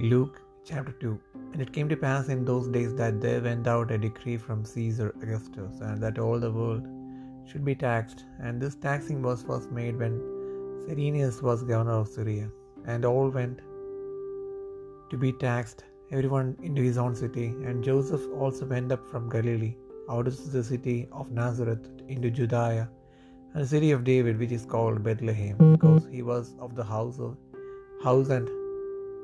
Luke chapter 2 And it came to pass in those days that there went out a decree from Caesar Augustus, and that all the world should be taxed. And this taxing was first made when Cyrenius was governor of Syria. And all went to be taxed, everyone into his own city. And Joseph also went up from Galilee, out of the city of Nazareth, into Judea, and the city of David, which is called Bethlehem, because he was of the house of house and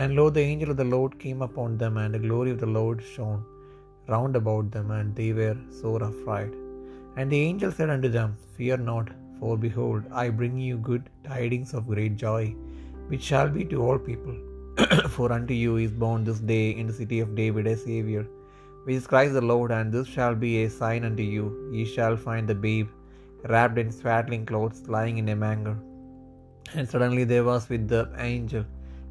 And lo, the angel of the Lord came upon them, and the glory of the Lord shone round about them, and they were sore afraid. And the angel said unto them, Fear not, for behold, I bring you good tidings of great joy, which shall be to all people. for unto you is born this day in the city of David a Saviour, which is Christ the Lord, and this shall be a sign unto you: ye shall find the babe wrapped in swaddling clothes, lying in a manger. And suddenly there was with the angel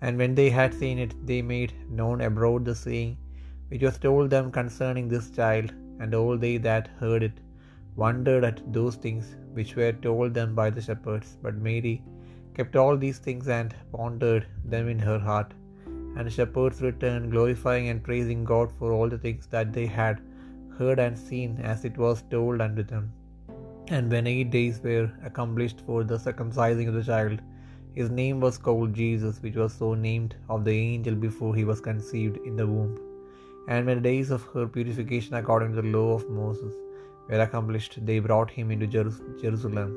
And when they had seen it, they made known abroad the saying which was told them concerning this child. And all they that heard it wondered at those things which were told them by the shepherds. But Mary kept all these things and pondered them in her heart. And the shepherds returned, glorifying and praising God for all the things that they had heard and seen, as it was told unto them. And when eight days were accomplished for the circumcising of the child, his name was called Jesus, which was so named of the angel before he was conceived in the womb. And when the days of her purification according to the law of Moses were accomplished, they brought him into Jerusalem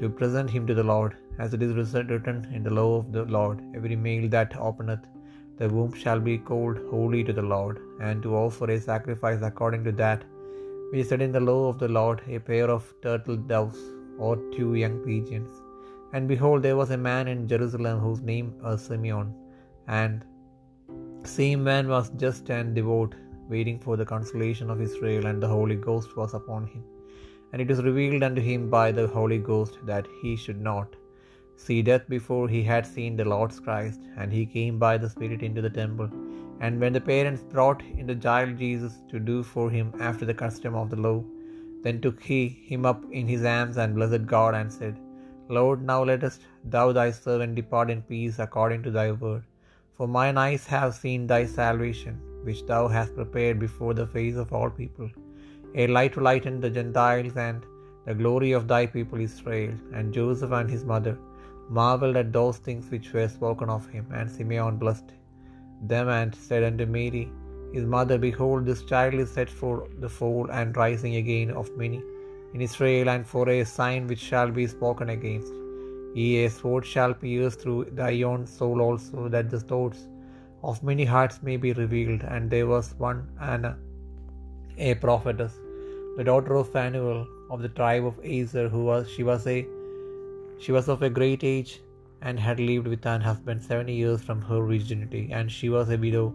to present him to the Lord, as it is written in the law of the Lord: Every male that openeth the womb shall be called holy to the Lord, and to offer a sacrifice according to that which is said in the law of the Lord, a pair of turtle doves or two young pigeons. And behold, there was a man in Jerusalem whose name was Simeon, and same man was just and devout, waiting for the consolation of Israel, and the Holy Ghost was upon him. And it was revealed unto him by the Holy Ghost that he should not see death before he had seen the Lord's Christ. And he came by the Spirit into the temple. And when the parents brought in the child Jesus to do for him after the custom of the law, then took he him up in his arms and blessed God and said, Lord, now lettest thou thy servant depart in peace according to thy word. For mine eyes have seen thy salvation, which thou hast prepared before the face of all people, a light to lighten the Gentiles and the glory of thy people Israel. And Joseph and his mother marveled at those things which were spoken of him. And Simeon blessed them and said unto Mary, his mother, Behold, this child is set for the fall and rising again of many in Israel, and for a sign which shall be spoken against. Yea, a sword shall pierce through thy own soul also, that the thoughts of many hearts may be revealed. And there was one Anna, a prophetess, the daughter of Phanuel of the tribe of Aser, who was she was a she was of a great age, and had lived with an husband seven years from her virginity, and she was a widow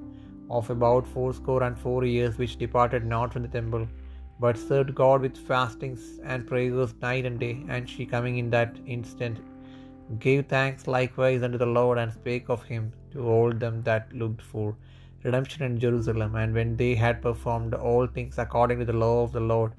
of about fourscore and four years, which departed not from the temple but served God with fastings and prayers night and day. And she coming in that instant gave thanks likewise unto the Lord, and spake of him to all them that looked for redemption in Jerusalem. And when they had performed all things according to the law of the Lord,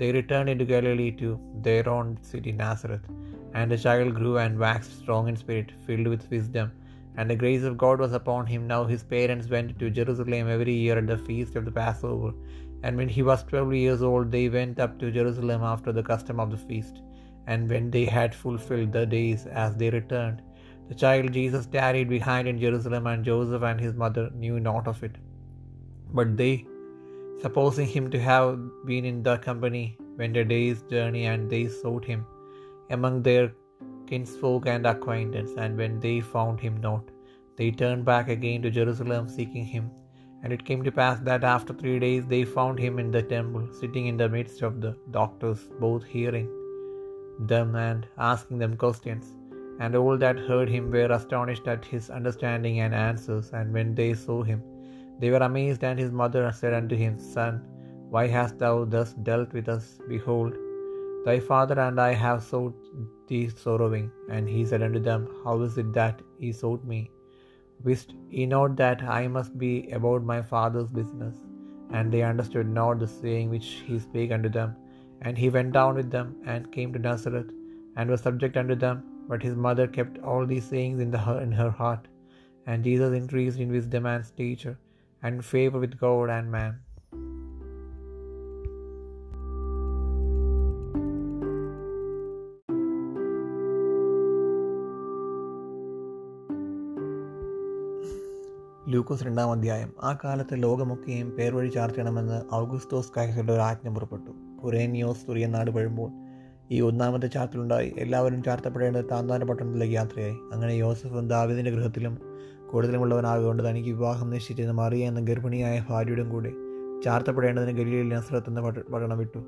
they returned into Galilee to their own city Nazareth. And the child grew and waxed strong in spirit, filled with wisdom, and the grace of God was upon him. Now his parents went to Jerusalem every year at the feast of the Passover. And when he was twelve years old, they went up to Jerusalem after the custom of the feast. And when they had fulfilled the days as they returned, the child Jesus tarried behind in Jerusalem, and Joseph and his mother knew not of it. But they supposing him to have been in the company, went a day's journey, and they sought him among their kinsfolk and acquaintance. And when they found him not, they turned back again to Jerusalem, seeking him. And it came to pass that after three days they found him in the temple, sitting in the midst of the doctors, both hearing them and asking them questions. And all that heard him were astonished at his understanding and answers. And when they saw him, they were amazed. And his mother said unto him, Son, why hast thou thus dealt with us? Behold, thy father and I have sought thee sorrowing. And he said unto them, How is it that ye sought me? Wist ye not that I must be about my father's business? And they understood not the saying which he spake unto them. And he went down with them, and came to Nazareth, and was subject unto them. But his mother kept all these sayings in, the, in her heart. And Jesus increased in wisdom and stature, and favor with God and man. ലൂക്കോസ് രണ്ടാം അധ്യായം. ആ കാലത്ത് ലോകമൊക്കെയും പേർവഴി ചാർത്തണമെന്ന് ഔഗുസ്തോസ് കൈസറുടെ ഒരു ആജ്ഞ പുറപ്പെട്ടു. കുറേനിയോസ് തുറിയ നാട് പഴുമ്പോൾ ഈ ഒന്നാമത്തെ ചാർത്തിലുണ്ടായി. എല്ലാവരും ചാർത്തപ്പെടേണ്ടത് താന്താന പട്ടണത്തിലേക്ക് യാത്രയായി. അങ്ങനെ യോസഫും ദാവിദിന്റെ ഗൃഹത്തിലും കൂടുതലുമുള്ളവനാകൊണ്ട് തനിക്ക് വിവാഹം നിശ്ചയിച്ചിരുന്ന മറിയ എന്ന ഗർഭിണിയായ ഭാര്യയുടെയും കൂടെ ചാർത്തപ്പെടേണ്ടതിന് ഗലീലിൽ നസ്രത്ത് എന്ന പട്ടണം വിട്ടു.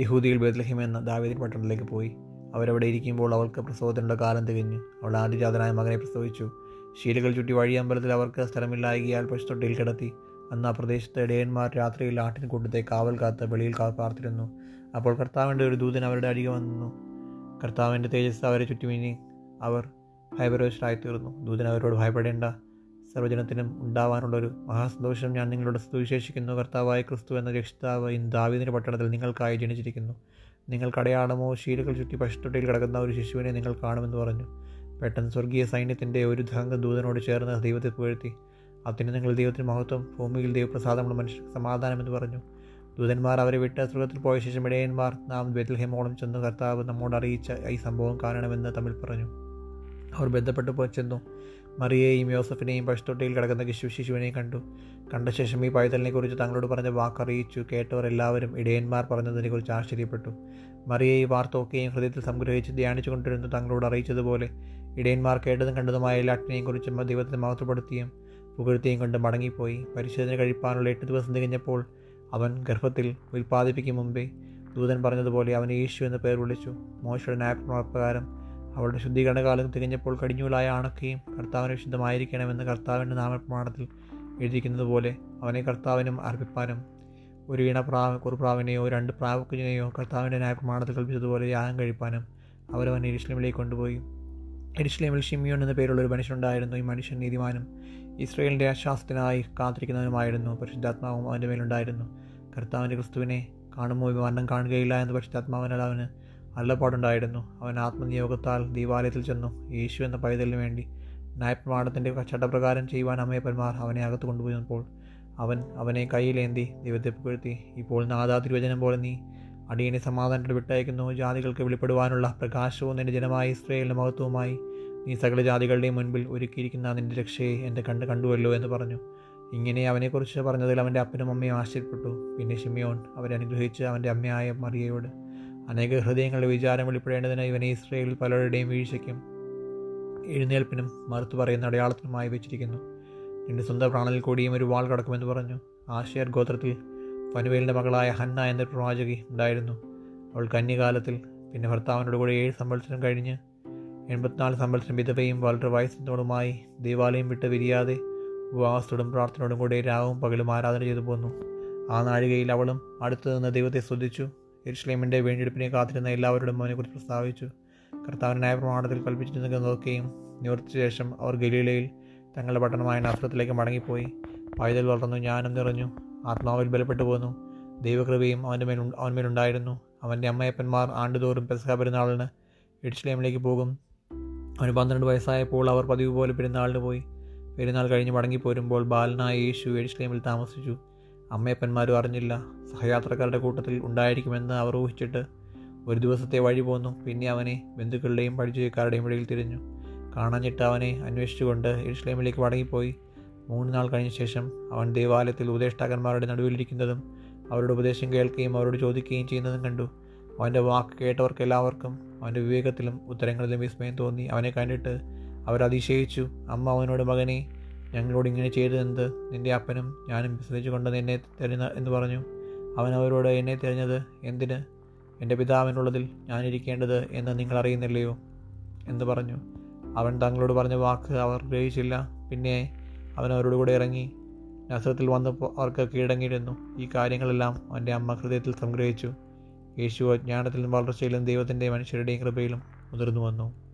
യഹൂദിയിൽ ബേത്ലഹിം എന്ന ദാവിദിൻ പട്ടണത്തിലേക്ക് പോയി. അവരവിടെ ഇരിക്കുമ്പോൾ അവൾക്ക് പ്രസവത്തിനുള്ള കാലം തികഞ്ഞു. അവൾ ആദ്യജാതനായ മകനെ പ്രസവിച്ചു. ശീലകൾ ചുറ്റി വഴിയമ്പലത്തിൽ അവർക്ക് സ്ഥലമില്ലായകിയാൽ പശുത്തൊട്ടിയിൽ കിടത്തി. അന്ന് ആ പ്രദേശത്തെ ഇടയന്മാർ രാത്രിയിൽ ആട്ടിൻകൂട്ടത്തെ കാവൽ കാത്ത് വെളിയിൽ പാർത്തിരുന്നു. അപ്പോൾ കർത്താവിന്റെ ഒരു ദൂതൻ അവരുടെ അരികെ വന്നു. കർത്താവിന്റെ തേജസ് അവരെ ചുറ്റുമിനി അവർ ഭയപരവശരായിത്തീർന്നു. ദൂതൻ അവരോട് ഭയപ്പെടേണ്ട. സർവജനത്തിനും ഉണ്ടാവാനുള്ളൊരു മഹാസന്തോഷം ഞാൻ നിങ്ങളോട് സുവിശേഷിക്കുന്നു. കർത്താവായ ക്രിസ്തു എന്ന രക്ഷിതാവ് ഇന്ന് ദാവീദിന്റെ പട്ടണത്തിൽ നിങ്ങൾക്കായി ജനിച്ചിരിക്കുന്നു. നിങ്ങൾ കടയാളമോ ശീലകൾ ചുറ്റി പശുത്തൊട്ടിയിൽ കിടക്കുന്ന ഒരു ശിശുവിനെ നിങ്ങൾ കാണുമെന്ന് പറഞ്ഞു. പെട്ടെന്ന് സ്വർഗീയ സൈന്യത്തിന്റെ ഒരു ദൂതനോട് ചേർന്ന് ദൈവത്തെ പുകഴ്ത്തി. അതിന് നിങ്ങൾ ദൈവത്തിന് മഹത്വം ഭൂമിയിൽ ദൈവപ്രസാദമുള്ള മനുഷ്യർക്ക് സമാധാനമെന്ന് പറഞ്ഞു. ദൂതന്മാർ അവരെ വിട്ട് സ്വർഗത്തിൽ പോയ ശേഷം ഇടയന്മാർ നാം ബെത്ലഹേമോളം ചെന്ന് കർത്താവ് നമ്മോട് അറിയിച്ച ഈ സംഭവം കാണണമെന്ന് തമ്മിൽ പറഞ്ഞു. അവർ ബന്ധപ്പെട്ട് പോയി ചെന്നു. മറിയെയും യോസഫിനെയും പശുത്തൊട്ടിയിൽ കിടക്കുന്ന കിശു ശിശുവിനെയും കണ്ടു. കണ്ട ശേഷം ഈ പൈതലിനെക്കുറിച്ച് തങ്ങളോട് പറഞ്ഞ വാക്കറിയിച്ചു. കേട്ടവർ എല്ലാവരും ഇടയന്മാർ പറഞ്ഞതിനെക്കുറിച്ച് ആശ്ചര്യപ്പെട്ടു. മറിയെ ഈ വാർത്തൊക്കെയും ഹൃദയത്തിൽ സംഗ്രഹിച്ച് ധ്യാനിച്ചു കൊണ്ടിരുന്നു തങ്ങളോട് അറിയിച്ചതുപോലെ ഇടയന്മാർ കേട്ടതും കണ്ടതുമായ എല്ലാറ്റിനെയും കുറിച്ച് ദൈവത്തെ മഹത്വപ്പെടുത്തിയും പുകഴ്ത്തിയും കൊണ്ട് മടങ്ങിപ്പോയി. പരിശോധന കഴിപ്പാനുള്ള എട്ട് ദിവസം തികഞ്ഞപ്പോൾ അവൻ ഗർഭത്തിൽ ഉൽപ്പാദിപ്പിക്കും മുമ്പേ ദൂതൻ പറഞ്ഞതുപോലെ അവൻ യേശു എന്ന പേർ വിളിച്ചു. മോശയുടെ നായപ്രകാരം അവളുടെ ശുദ്ധീകരണകാലം തികഞ്ഞപ്പോൾ കടിഞ്ഞൂലായ അണക്കുകയും കർത്താവിന് വിശുദ്ധമായിരിക്കണമെന്ന് കർത്താവിന്റെ നാമപ്രമാണത്തിൽ എഴുതിയിരിക്കുന്നത് പോലെ അവനെ കർത്താവിനും അർപ്പിപ്പാനും ഒരു ഇണ പ്രാവ് കുറുപ്രാവിനെയോ രണ്ട് പ്രാവക്കുഞ്ഞിനെയോ കർത്താവിന്റെ ന്യായപ്രമാണത്തിൽ കൽപ്പിച്ചതുപോലെ യാഗം കഴിപ്പാനും അവരവൻ എരിശ്ലേമിലേക്ക് കൊണ്ടുപോയി. എരിശ്ലേമിൽ ഷിമിയോൻ എന്ന പേരുള്ള ഒരു മനുഷ്യനുണ്ടായിരുന്നു. ഈ മനുഷ്യൻ നീതിമാനും ഇസ്രയേലിന്റെ ആശ്വാസത്തിനായി കാത്തിരിക്കുന്നവനുമായിരുന്നു. പരിശുദ്ധാത്മാവും അവന്റെ മേലുണ്ടായിരുന്നു. കർത്താവിന്റെ ക്രിസ്തുവിനെ കാണുമോ മരണം കാണുകയില്ല എന്ന് പരിശുദ്ധാത്മാവിനാൽ അവന് അല്ലപ്പാടുണ്ടായിരുന്നു അവൻ ആത്മനിയോഗത്താൽ ദീപാലയത്തിൽ ചെന്നു. യേശു എന്ന പൈതലിന് വേണ്ടി ന്യായപ്രമാണത്തിന്റെ ചട്ടപ്രകാരം ചെയ്യുവാൻ അമ്മയപ്പന്മാർ അവനെ അകത്ത് കൊണ്ടുപോയപ്പോൾ അവൻ അവനെ കയ്യിലേന്തി ദൈവത്തെ പുകഴ്ത്തി ഇപ്പോൾ നാദാ തിരുവചനം പോലെ നീ അടിയനെ സമാധാനത്തിൽ വിട്ടയക്കുന്നു. ജാതികൾക്ക് വെളിപ്പെടുവാനുള്ള പ്രകാശവും നിന്റെ ജനമായ ഇസ്രയേലിന്റെ മഹത്വവുമായി നീ സകല ജാതികളുടെയും മുൻപിൽ ഒരുക്കിയിരിക്കുന്ന നിന്റെ രക്ഷയെ എന്റെ കണ്ട് കണ്ടുവല്ലോ എന്ന് പറഞ്ഞു. ഇങ്ങനെ അവനെക്കുറിച്ച് പറഞ്ഞതിൽ അവന്റെ അപ്പനും അമ്മയും ആശ്ചര്യപ്പെട്ടു. പിന്നെ ഷിമിയോൻ അവരെ അനുഗ്രഹിച്ച് അവന്റെ അമ്മയായ മറിയയോട് അനേക ഹൃദയങ്ങളുടെ വിചാരം വെളിപ്പെടേണ്ടതിന് ഇവനെ ഇസ്രയേലിൽ പലരുടെയും വീഴ്ചയ്ക്കും എഴുന്നേൽപ്പിനും മറുത്തു പറയുന്ന അടയാളത്തിനുമായി വെച്ചിരിക്കുന്നു. നിന്റെ സ്വന്തം പ്രാണനിൽ കൂടിയും ഒരു വാൾ കടക്കുമെന്ന് പറഞ്ഞു. ആശയർ ഗോത്രത്തിൽ പനുവേലിന്റെ മകളായ ഹന്ന എന്ന പ്രവാചകി ഉണ്ടായിരുന്നു. അവൾ കന്യകാലത്തിൽ പിന്നെ ഭർത്താവിനോട് കൂടെ ഏഴ് സംവത്സരം കഴിഞ്ഞ് എൺപത്തിനാല് സംവത്സരം വിധവയും വളരെ വയസ്സിനോടുമായി ദേവാലയം വിട്ട് വിരിയാതെ ഉപവാസത്തോടും പ്രാർത്ഥനയോടും കൂടി രാവും പകലും ആരാധന ചെയ്തു പോന്നു. ആ നാഴികയിൽ അവളും അടുത്തു നിന്ന് ദൈവത്തെ ശ്രദ്ധിച്ചു എരിശ്ലേമിന്റെ വീണ്ടെടുപ്പിനെ കാത്തിരുന്ന എല്ലാവരോടും അവനെക്കുറിച്ച് പ്രസ്താവിച്ചു. കർത്താവിന്റെ ന്യായപ്രമാണത്തിൽ കൽപ്പിച്ചിരുന്നതൊക്കെയും നിവർത്തിച്ച ശേഷം അവർ ഗലീലയിൽ തങ്ങളുടെ പട്ടണമായ നസ്രത്തിലേക്ക് മടങ്ങിപ്പോയി. പൈതൽ വളർന്നു ജ്ഞാനം നിറഞ്ഞു. ആത്മാവിൽ ബലപ്പെട്ടു പോന്നു. ദൈവകൃപയും അവന്റെ മേൽ അവന്മേലുണ്ടായിരുന്നു അവന്റെ അമ്മയപ്പന്മാർ ആണ്ടുതോറും പെസഹ പെരുന്നാളിന് എഡ്സ്ലേമിലേക്ക് പോകും. അവന് പന്ത്രണ്ട് വയസ്സായപ്പോൾ അവർ പതിവ് പോലെ പെരുന്നാളിന് പോയി. പെരുന്നാൾ കഴിഞ്ഞ് മടങ്ങിപ്പോരുമ്പോൾ ബാലനായ യേശു എഡ്സ്ലേമിൽ താമസിച്ചു. അമ്മയപ്പന്മാരും അറിഞ്ഞില്ല. സഹയാത്രക്കാരുടെ കൂട്ടത്തിൽ ഉണ്ടായിരിക്കുമെന്ന് അവർ ഊഹിച്ചിട്ട് ഒരു ദിവസത്തെ വഴി പോന്നു. പിന്നെ അവനെ ബന്ധുക്കളുടെയും പഠിച്ചുകാരുടെയും ഇടയിൽ തിരിഞ്ഞു. കാണാഞ്ഞിട്ട് അവനെ അന്വേഷിച്ചുകൊണ്ട് ഇഷ്ലേമിലേക്ക് മടങ്ങിപ്പോയി. മൂന്ന് നാൾ കഴിഞ്ഞ ശേഷം അവൻ ദേവാലയത്തിൽ ഉപദേഷ്ടാക്കന്മാരുടെ നടുവിലിരിക്കുന്നതും അവരുടെ ഉപദേശം കേൾക്കുകയും അവരോട് ചോദിക്കുകയും ചെയ്യുന്നതും കണ്ടു. അവന്റെ വാക്ക് കേട്ടവർക്ക് എല്ലാവർക്കും അവന്റെ വിവേകത്തിലും ഉത്തരങ്ങളിലും വിസ്മയം തോന്നി. അവനെ കണ്ടിട്ട് അവരതിശയിച്ചു അമ്മ അവനോട് മകനെ ഞങ്ങളോട് ഇങ്ങനെ ചെയ്തതെന്ത്? നിന്റെ അപ്പനും ഞാനും വിസ്മരിച്ചു കൊണ്ട് എന്നെ തിരഞ്ഞ എന്ന് പറഞ്ഞു. അവൻ അവരോട് എന്നെ തിരഞ്ഞത് എന്തിന്? എന്റെ പിതാവിനുള്ളതിൽ ഞാനിരിക്കേണ്ടത് എന്ന് നിങ്ങൾ അറിയുന്നില്ലയോ? എന്ന് പറഞ്ഞു. അവൻ തങ്ങളോട് പറഞ്ഞ വാക്ക് അവർ ഗ്രഹിച്ചില്ല. പിന്നെ അവൻ അവരോട് കൂടെ ഇറങ്ങി. നസത്തിൽ വന്നപ്പോൾ അവർക്ക് കീഴടങ്ങിയിരുന്നു. ഈ കാര്യങ്ങളെല്ലാം അവന്റെ അമ്മ ഹൃദയത്തിൽ സംഗ്രഹിച്ചു. യേശു അജ്ഞാനത്തിലും വളർച്ചയിലും ദൈവത്തിന്റെ മനുഷ്യരുടെയും കൃപയിലും മുതിർന്നു വന്നു.